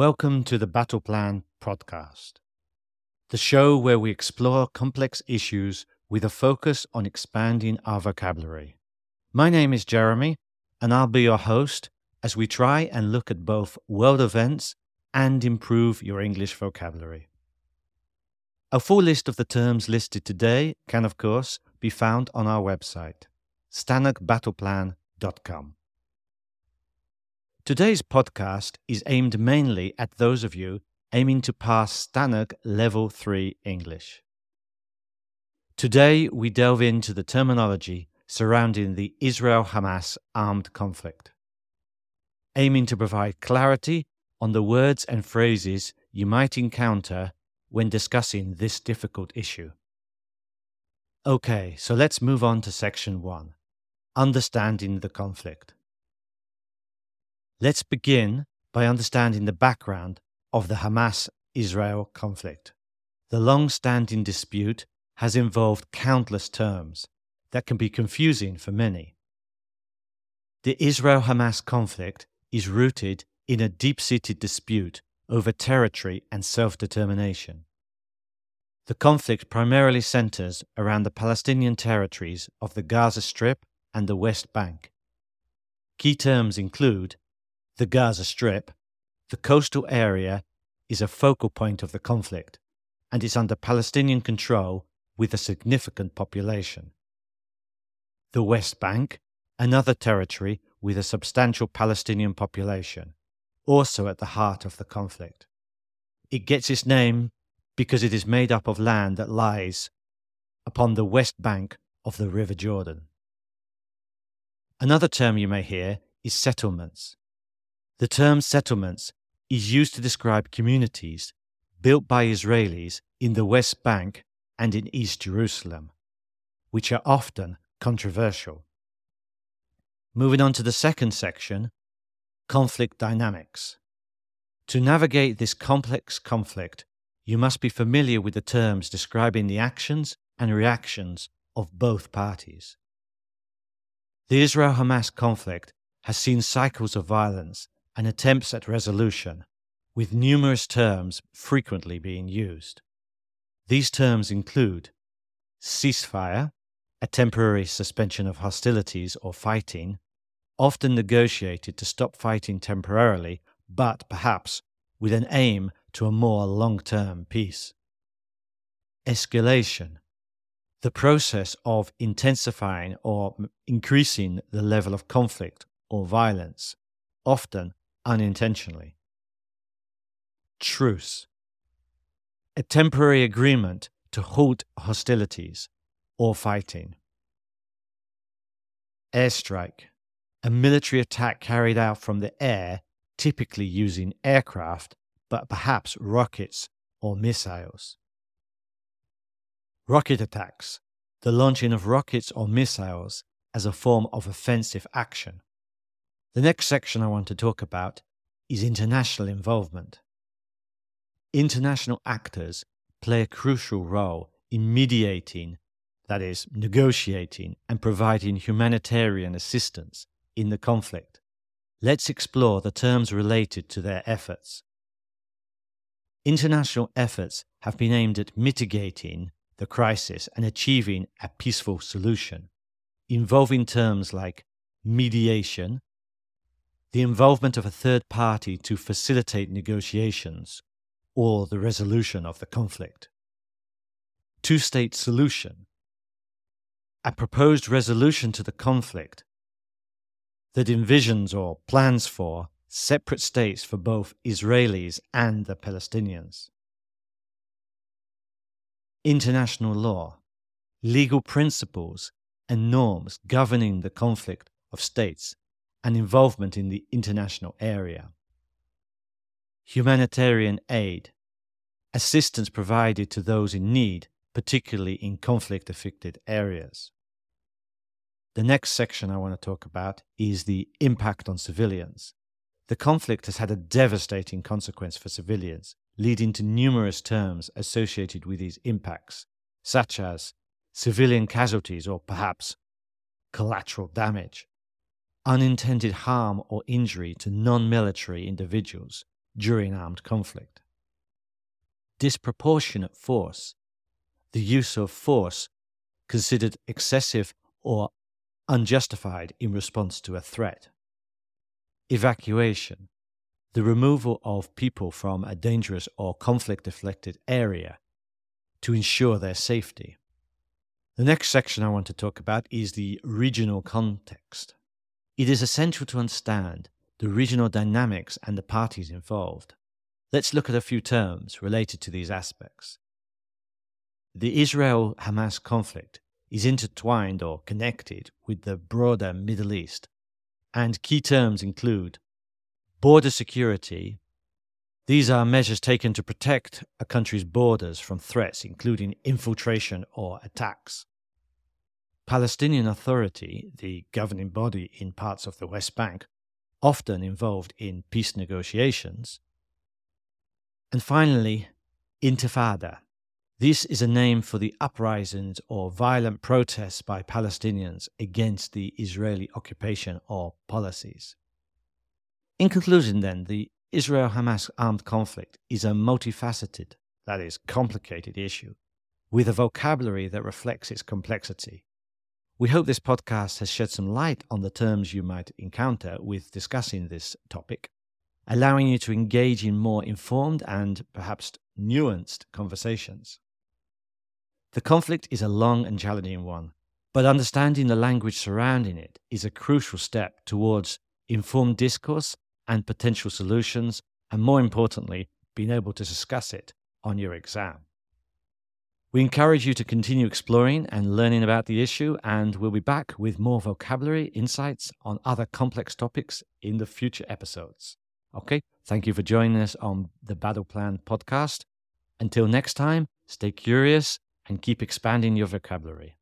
Welcome to the Battle Plan podcast, the show where we explore complex issues with a focus on expanding our vocabulary. My name is Jeremy, and I'll be your host as we try and look at both world events and improve your English vocabulary. A full list of the terms listed today can, of course, be found on our website, stanagbattleplan.com. Today's podcast is aimed mainly at those of you aiming to pass STANAG Level 3 English. Today, we delve into the terminology surrounding the Israel Hamas armed conflict, aiming to provide clarity on the words and phrases you might encounter when discussing this difficult issue. Okay, so let's move on to section 1 Understanding the conflict. Let's begin by understanding the background of the Hamas Israel conflict. The long standing dispute has involved countless terms that can be confusing for many. The Israel Hamas conflict is rooted in a deep seated dispute over territory and self determination. The conflict primarily centers around the Palestinian territories of the Gaza Strip and the West Bank. Key terms include the Gaza Strip, the coastal area is a focal point of the conflict and is under Palestinian control with a significant population. The West Bank, another territory with a substantial Palestinian population, also at the heart of the conflict. It gets its name because it is made up of land that lies upon the west bank of the River Jordan. Another term you may hear is settlements. The term settlements is used to describe communities built by Israelis in the West Bank and in East Jerusalem, which are often controversial. Moving on to the second section conflict dynamics. To navigate this complex conflict, you must be familiar with the terms describing the actions and reactions of both parties. The Israel Hamas conflict has seen cycles of violence and attempts at resolution, with numerous terms frequently being used. These terms include ceasefire, a temporary suspension of hostilities or fighting, often negotiated to stop fighting temporarily, but perhaps with an aim to a more long term peace. Escalation, the process of intensifying or increasing the level of conflict or violence, often unintentionally. Truce, a temporary agreement to halt hostilities or fighting. Airstrike, a military attack carried out from the air, typically using aircraft, but perhaps rockets or missiles. Rocket attacks, the launching of rockets or missiles as a form of offensive action. The next section I want to talk about is international involvement. International actors play a crucial role in mediating, that is, negotiating and providing humanitarian assistance in the conflict. Let's explore the terms related to their efforts. International efforts have been aimed at mitigating the crisis and achieving a peaceful solution, involving terms like mediation, the involvement of a third party to facilitate negotiations, or the resolution of the conflict. Two state solution, a proposed resolution to the conflict that envisions or plans for separate states for both Israelis and the Palestinians. International law, legal principles and norms governing the conflict of states and involvement in the international area. Humanitarian aid, assistance provided to those in need, particularly in conflict affected areas. The next section I want to talk about is the impact on civilians. The conflict has had a devastating consequence for civilians, leading to numerous terms associated with these impacts, such as civilian casualties or perhaps collateral damage unintended harm or injury to non military individuals, during armed conflict. Disproportionate force, the use of force considered excessive or unjustified in response to a threat. Evacuation, the removal of people from a dangerous or conflict afflicted area to ensure their safety. The next section I want to talk about is the regional context. It is essential to understand the regional dynamics and the parties involved. Let's look at a few terms related to these aspects. The Israel Hamas conflict is intertwined or connected with the broader Middle East, and key terms include border security. These are measures taken to protect a country's borders from threats, including infiltration or attacks. Palestinian Authority, the governing body in parts of the West Bank, often involved in peace negotiations. And finally, Intifada, this is a name for the uprisings or violent protests by Palestinians against the Israeli occupation or policies. In conclusion, then, the Israel Hamas armed conflict is a multifaceted, that is, complicated issue, with a vocabulary that reflects its complexity. We hope this podcast has shed some light on the terms you might encounter with discussing this topic, allowing you to engage in more informed and perhaps nuanced conversations. The conflict is a long and challenging one, but understanding the language surrounding it is a crucial step towards informed discourse and potential solutions, and more importantly, being able to discuss it on your exam. We encourage you to continue exploring and learning about the issue, and we'll be back with more vocabulary insights on other complex topics in the future episodes. Okay, thank you for joining us on the Battle Plan podcast. Until next time, stay curious and keep expanding your vocabulary.